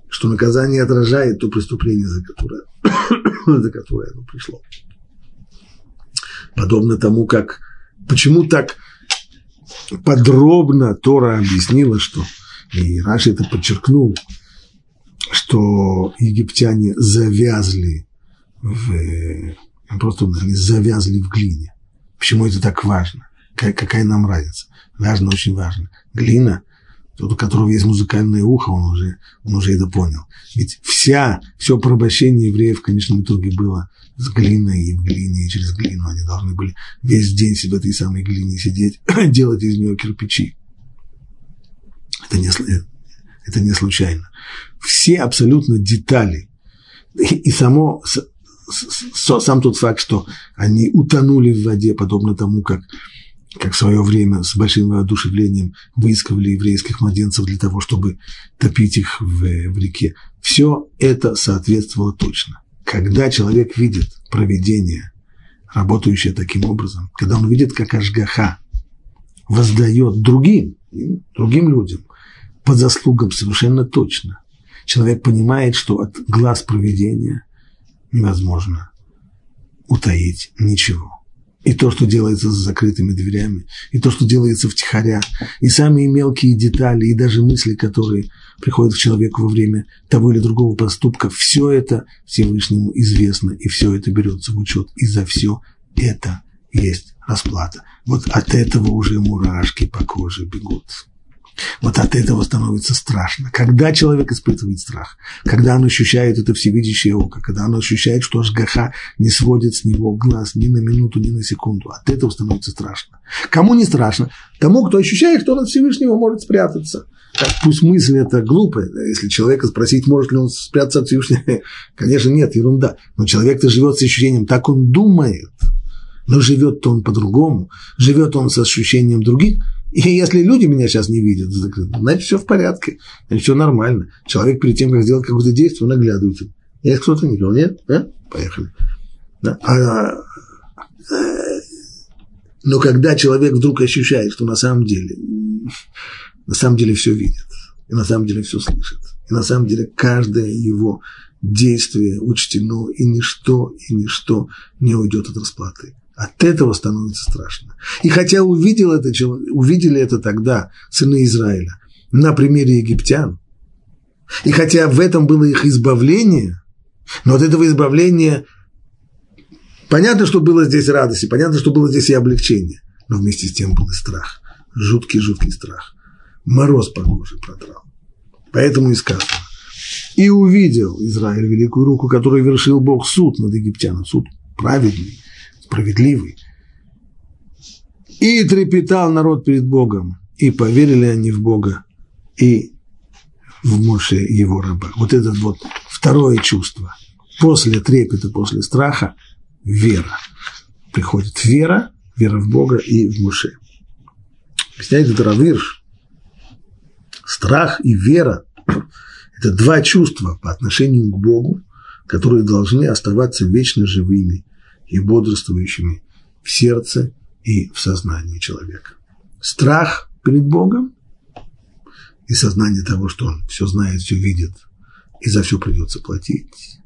что наказание отражает то преступление, за которое, за которое оно пришло. Подобно тому, как почему так подробно Тора объяснила, что и Раши это подчеркнул, что египтяне завязли в просто они завязли в глине. Почему это так важно? Какая, какая нам разница? Важно, очень важно. Глина, тот, у которого есть музыкальное ухо, он уже, он уже это понял. Ведь вся, все порабощение евреев в конечном итоге было с глиной и в глине, и через глину. Они должны были весь день себе этой самой глине сидеть, делать из нее кирпичи. Это не, это не случайно. Все абсолютно детали и, само, сам тот факт, что они утонули в воде, подобно тому, как как в свое время с большим воодушевлением выискивали еврейских младенцев для того, чтобы топить их в, в реке. Все это соответствовало точно. Когда человек видит проведение, работающее таким образом, когда он видит, как Ашгаха воздает другим, другим людям по заслугам совершенно точно, человек понимает, что от глаз проведения невозможно утаить ничего и то, что делается за закрытыми дверями, и то, что делается втихаря, и самые мелкие детали, и даже мысли, которые приходят к человеку во время того или другого поступка, все это Всевышнему известно, и все это берется в учет, и за все это есть расплата. Вот от этого уже мурашки по коже бегут. Вот от этого становится страшно. Когда человек испытывает страх, когда он ощущает это всевидящее око, когда он ощущает, что Ашгаха не сводит с него глаз ни на минуту, ни на секунду, от этого становится страшно. Кому не страшно? Тому, кто ощущает, что он от Всевышнего может спрятаться. Пусть мысль это глупая, если человека спросить, может ли он спрятаться от Всевышнего, конечно, нет, ерунда. Но человек-то живет с ощущением, так он думает. Но живет-то он по-другому, живет он с ощущением других – и если люди меня сейчас не видят, значит, все в порядке, значит, все нормально. Человек перед тем, как сделать какое-то действие, он оглядывается. Есть кто-то, никого нет? Да? Поехали. Да? А, э, но когда человек вдруг ощущает, что на самом деле, на самом деле все видит, и на самом деле все слышит, и на самом деле каждое его действие учтено, и ничто, и ничто не уйдет от расплаты. От этого становится страшно. И хотя увидел это, увидели это тогда сыны Израиля на примере египтян, и хотя в этом было их избавление, но от этого избавления понятно, что было здесь радость, и понятно, что было здесь и облегчение, но вместе с тем был и страх, жуткий-жуткий страх. Мороз по коже продрал. Поэтому и сказано. И увидел Израиль великую руку, которую вершил Бог суд над египтянами, суд праведный, справедливый. И трепетал народ перед Богом, и поверили они в Бога, и в Моше его раба. Вот это вот второе чувство. После трепета, после страха – вера. Приходит вера, вера в Бога и в Моше. Объясняет это Равирш. Страх и вера – это два чувства по отношению к Богу, которые должны оставаться вечно живыми и бодрствующими в сердце и в сознании человека. Страх перед Богом и сознание того, что он все знает, все видит, и за все придется платить.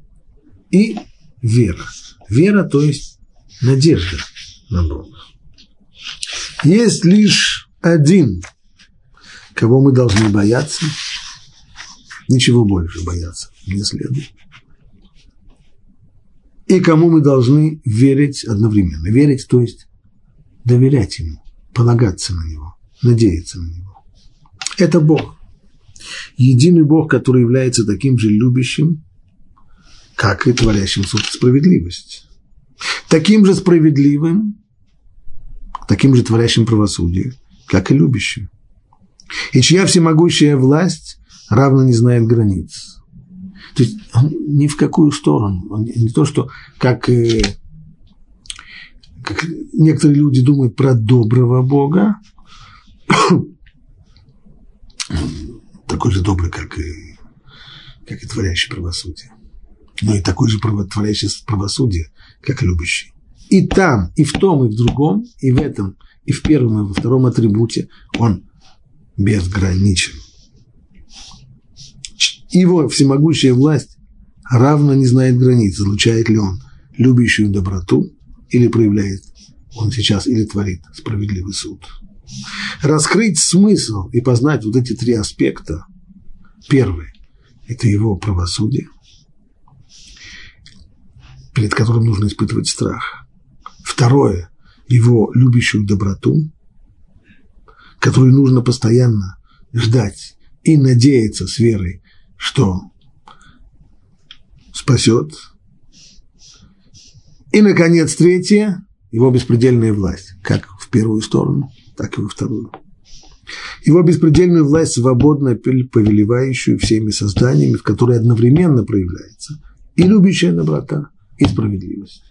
И вера. Вера, то есть надежда на Бога. Есть лишь один, кого мы должны бояться, ничего больше бояться не следует. И кому мы должны верить одновременно. Верить, то есть доверять Ему, полагаться на Него, надеяться на Него. Это Бог. Единый Бог, который является таким же любящим, как и творящим суд справедливость. Таким же справедливым, таким же творящим правосудие, как и любящим. И чья всемогущая власть равно не знает границ. То есть он ни в какую сторону. Он не то, что как, э, как некоторые люди думают про доброго Бога, такой же добрый, как и, как и творящий правосудие. Но и такой же творящий правосудие, как и любящий. И там, и в том, и в другом, и в этом, и в первом, и во втором атрибуте он безграничен. Его всемогущая власть равно не знает границ, излучает ли он любящую доброту или проявляет он сейчас или творит справедливый суд. Раскрыть смысл и познать вот эти три аспекта. Первый – это его правосудие, перед которым нужно испытывать страх. Второе – его любящую доброту, которую нужно постоянно ждать и надеяться с верой, что спасет. И, наконец, третье – его беспредельная власть, как в первую сторону, так и во вторую. Его беспредельную власть, свободно повелевающую всеми созданиями, в которой одновременно проявляется и любящая доброта, и справедливость.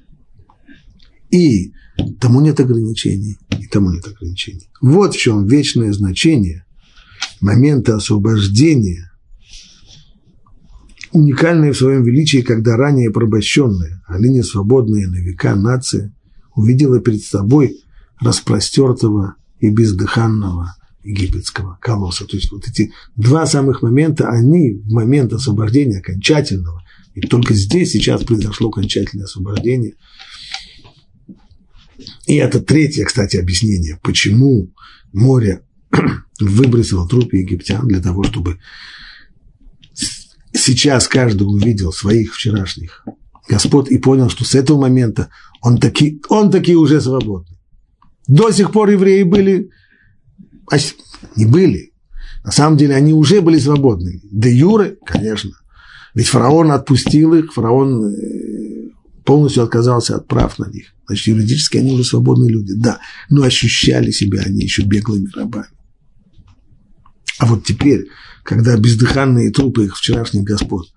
И тому нет ограничений, и тому нет ограничений. Вот в чем вечное значение момента освобождения уникальная в своем величии, когда ранее порабощенная, а ныне свободная на века нация увидела перед собой распростертого и бездыханного египетского колосса. То есть вот эти два самых момента, они в момент освобождения окончательного, и только здесь сейчас произошло окончательное освобождение. И это третье, кстати, объяснение, почему море выбросило трупы египтян для того, чтобы сейчас каждый увидел своих вчерашних господ и понял, что с этого момента он таки, он таки уже свободный. До сих пор евреи были, а не были, на самом деле они уже были свободными. Де юры, конечно. Ведь фараон отпустил их, фараон э, полностью отказался от прав на них. Значит, юридически они уже свободные люди, да, но ощущали себя они еще беглыми рабами. А вот теперь, когда бездыханные трупы их вчерашних господ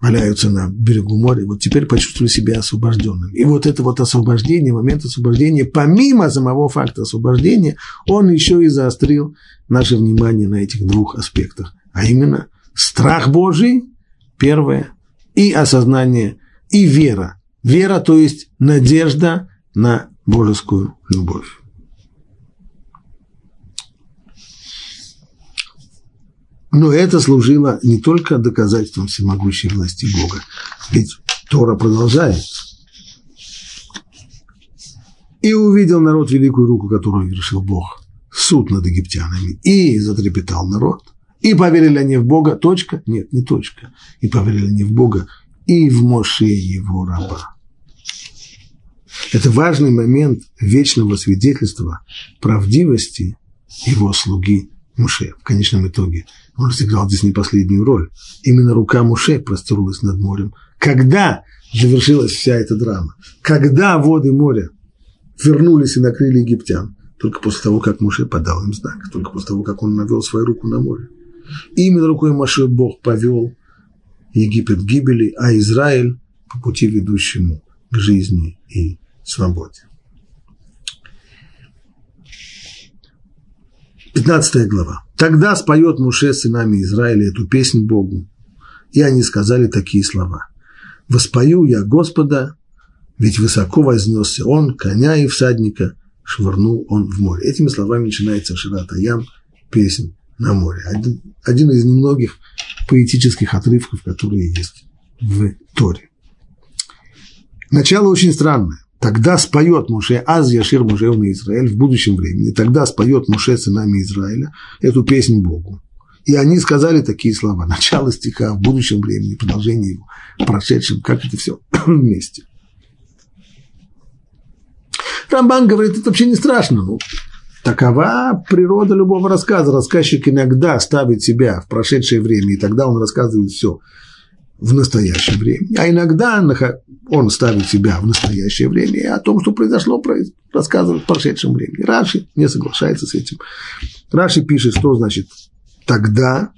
валяются на берегу моря, вот теперь почувствовали себя освобожденными. И вот это вот освобождение, момент освобождения, помимо самого факта освобождения, он еще и заострил наше внимание на этих двух аспектах, а именно страх Божий, первое, и осознание, и вера. Вера, то есть надежда на божескую любовь. Но это служило не только доказательством всемогущей власти Бога, ведь Тора продолжает. И увидел народ великую руку, которую решил Бог, суд над египтянами, и затрепетал народ. И поверили они в Бога, точка? Нет, не точка. И поверили они в Бога и в Моше его раба. Это важный момент вечного свидетельства правдивости его слуги Муше в конечном итоге – он сыграл здесь не последнюю роль. Именно рука Муше простерлась над морем. Когда завершилась вся эта драма? Когда воды моря вернулись и накрыли египтян? Только после того, как Муше подал им знак, только после того, как он навел свою руку на море. Именно рукой Муше Бог повел Египет к гибели, а Израиль по пути ведущему к жизни и свободе. 15 глава. Тогда споет Муше сынами Израиля эту песнь Богу. И они сказали такие слова. «Воспою я Господа, ведь высоко вознесся Он, коня и всадника, швырнул он в море. Этими словами начинается Шират Аям, песнь на море. Один, один из немногих поэтических отрывков, которые есть в Торе. Начало очень странное. Тогда споет Муше Аз Яшир Муше на Израиль в будущем времени. Тогда споет Муше сынами Израиля эту песнь Богу. И они сказали такие слова. Начало стиха в будущем времени, продолжение его, прошедшем, как это все вместе. Рамбан говорит, это вообще не страшно. Ну, такова природа любого рассказа. Рассказчик иногда ставит себя в прошедшее время, и тогда он рассказывает все в настоящее время. А иногда он ставит себя в настоящее время и о том, что произошло, рассказывает в прошедшем времени. Раши не соглашается с этим. Раши пишет, что значит тогда,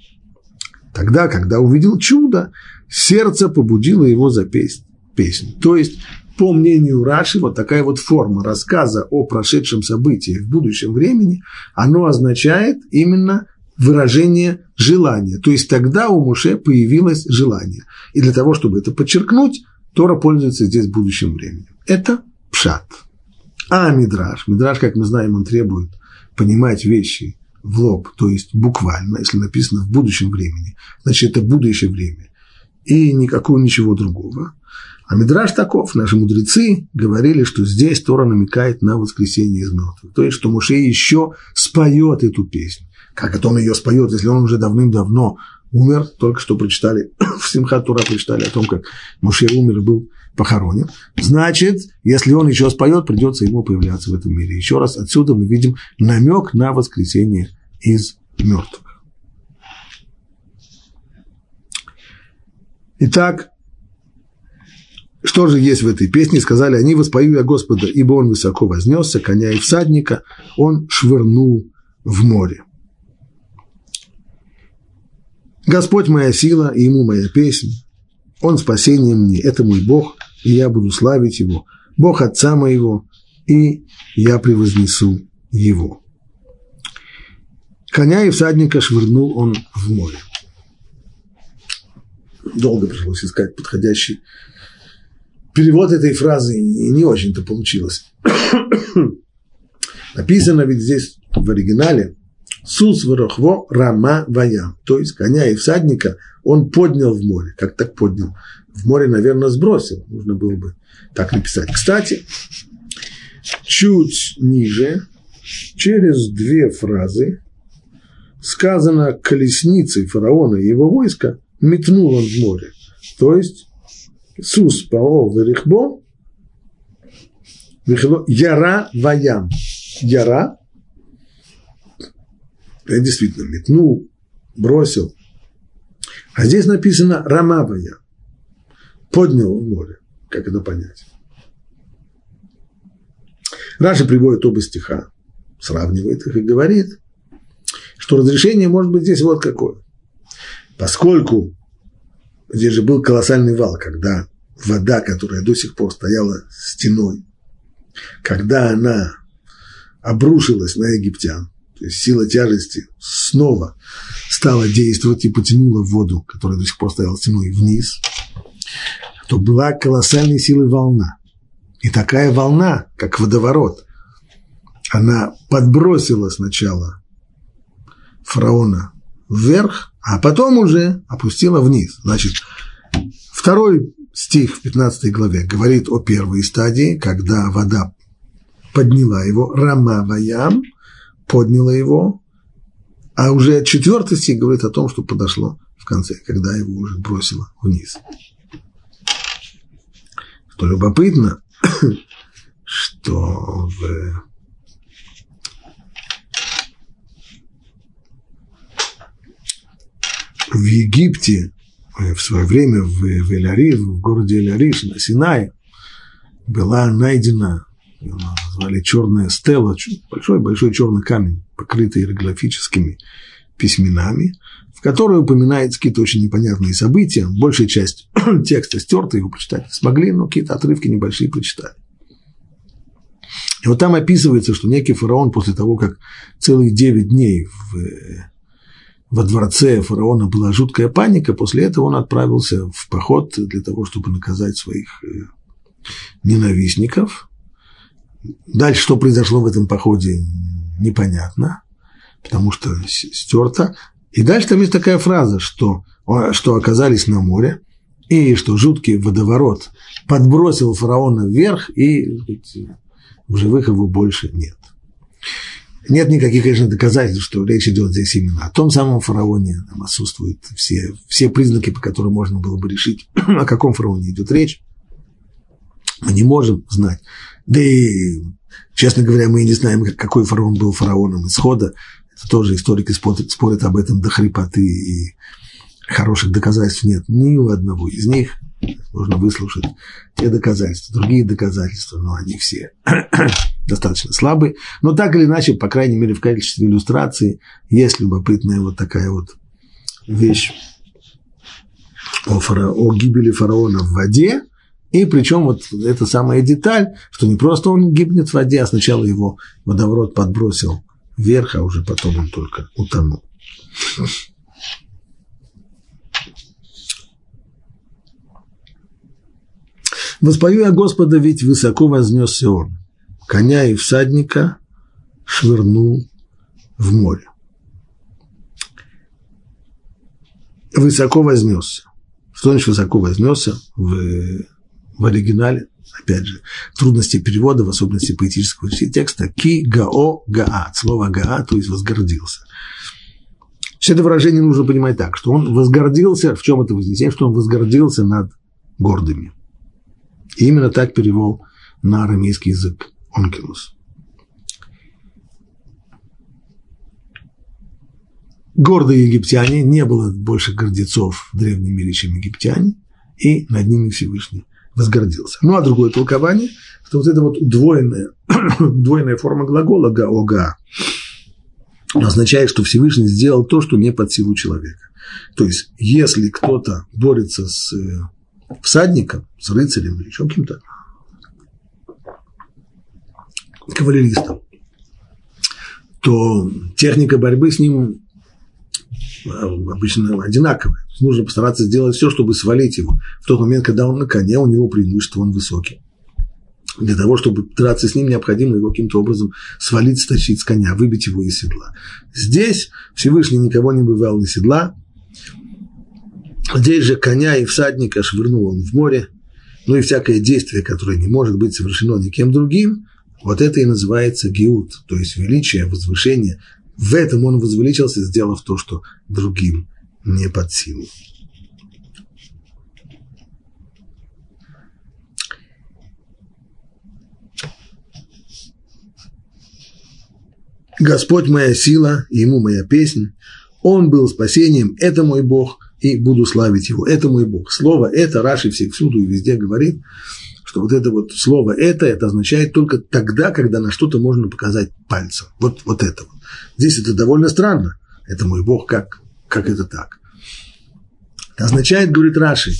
тогда, когда увидел чудо, сердце побудило его за песнь. То есть, по мнению Раши, вот такая вот форма рассказа о прошедшем событии в будущем времени, оно означает именно выражение желания. То есть тогда у Муше появилось желание. И для того, чтобы это подчеркнуть, Тора пользуется здесь будущим временем. Это пшат. А мидраж, мидраж, как мы знаем, он требует понимать вещи в лоб, то есть буквально, если написано в будущем времени, значит, это будущее время. И никакого ничего другого. А Мидраж таков, наши мудрецы говорили, что здесь Тора намекает на воскресение из мертвых. То есть, что Муше еще споет эту песню. Как это он ее споет, если он уже давным-давно умер, только что прочитали, в Симхат Тура прочитали о том, как Муше умер и был похоронен. Значит, если он еще споет, придется ему появляться в этом мире. Еще раз, отсюда мы видим намек на воскресение из мертвых. Итак, что же есть в этой песне? Сказали они, воспою я Господа, ибо он высоко вознесся, коня и всадника он швырнул в море. Господь моя сила, и ему моя песня. Он спасение мне, это мой Бог, и я буду славить его. Бог отца моего, и я превознесу его. Коня и всадника швырнул он в море. Долго пришлось искать подходящий перевод этой фразы, и не очень-то получилось. Написано ведь здесь в оригинале Сус ворохво рама ваям. То есть коня и всадника он поднял в море. Как так поднял? В море, наверное, сбросил. Нужно было бы так написать. Кстати, чуть ниже, через две фразы, сказано колесницей фараона и его войска метнул он в море. То есть Сус Пао Верихбо Яра Ваям. Яра я действительно метнул, бросил. А здесь написано Рамавая. Поднял в море. Как это понять? Раша приводит оба стиха, сравнивает их и говорит, что разрешение может быть здесь вот какое. Поскольку здесь же был колоссальный вал, когда вода, которая до сих пор стояла стеной, когда она обрушилась на египтян, сила тяжести снова стала действовать и потянула воду, которая до сих пор стояла стеной вниз, то была колоссальной силой волна. И такая волна, как водоворот, она подбросила сначала фараона вверх, а потом уже опустила вниз. Значит, второй стих в 15 главе говорит о первой стадии, когда вода подняла его, рама ваям – подняло его, а уже четвертый стих говорит о том, что подошло в конце, когда его уже бросило вниз. Что любопытно, что в в Египте э, в свое время в, в Эляриш, в городе Эляриш на Синае была найдена его назвали черная стела, большой-большой черный камень, покрытый иероглифическими письменами, в которой упоминаются какие-то очень непонятные события. Большая часть текста стерта, его прочитать не смогли, но какие-то отрывки небольшие прочитали. И вот там описывается, что некий фараон после того, как целых девять дней в, во дворце фараона была жуткая паника, после этого он отправился в поход для того, чтобы наказать своих э, ненавистников Дальше, что произошло в этом походе, непонятно, потому что стерто. И дальше там есть такая фраза, что, что оказались на море, и что жуткий водоворот подбросил фараона вверх, и сказать, в живых его больше нет. Нет никаких, конечно, доказательств, что речь идет здесь именно о том самом фараоне. Там отсутствуют все, все признаки, по которым можно было бы решить, о каком фараоне идет речь. Мы не можем знать. Да и, честно говоря, мы и не знаем, какой фараон был фараоном исхода. Это тоже историки спорят, спорят об этом до хрипоты, и хороших доказательств нет ни у одного из них. Можно выслушать те доказательства, другие доказательства, но они все достаточно слабые. Но так или иначе, по крайней мере, в качестве иллюстрации есть любопытная вот такая вот вещь о, фара... о гибели фараона в воде, и причем вот эта самая деталь, что не просто он гибнет в воде, а сначала его водоворот подбросил вверх, а уже потом он только утонул. Воспою я Господа, ведь высоко вознесся он. Коня и всадника швырнул в море. Высоко вознесся. Что значит высоко вознесся в, в оригинале? Опять же, трудности перевода, в особенности поэтического текста. Ки гао гаат. Слово гаа, то есть возгордился. Все это выражение нужно понимать так, что он возгордился, в чем это вознесение, что он возгордился над гордыми. И именно так перевел на арамейский язык Онкилус. Гордые египтяне, не было больше гордецов в древнем мире, чем египтяне, и над ними Всевышний возгордился. Ну, а другое толкование, что вот эта вот удвоенная, удвоенная форма глагола «гаога» означает, что Всевышний сделал то, что не под силу человека. То есть, если кто-то борется с э, всадником, с рыцарем или еще каким-то кавалеристом, то техника борьбы с ним а, обычно одинаковая. Нужно постараться сделать все, чтобы свалить его. В тот момент, когда он на коне, у него преимущество, он высокий. Для того, чтобы драться с ним, необходимо его каким-то образом свалить, стащить с коня, выбить его из седла. Здесь Всевышний никого не бывал из седла, Здесь же коня и всадника швырнул он в море, ну и всякое действие, которое не может быть совершено никем другим, вот это и называется гиут, то есть величие, возвышение. В этом он возвеличился, сделав то, что другим не под силу. Господь моя сила, ему моя песнь, Он был спасением, это мой Бог – и буду славить его. Это мой Бог. Слово «это» Раши всюду и везде говорит, что вот это вот слово «это» это означает только тогда, когда на что-то можно показать пальцем. Вот, вот это вот. Здесь это довольно странно. Это мой Бог, как, как это так? Это означает, говорит Раши,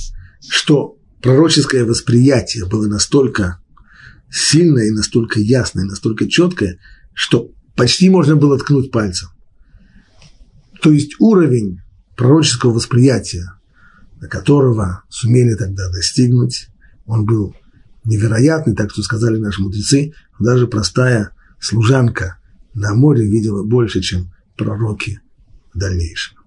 что пророческое восприятие было настолько сильное и настолько ясное, и настолько четкое, что почти можно было ткнуть пальцем. То есть уровень пророческого восприятия, до которого сумели тогда достигнуть, он был невероятный, так что сказали наши мудрецы, даже простая служанка на море видела больше, чем пророки в дальнейшем.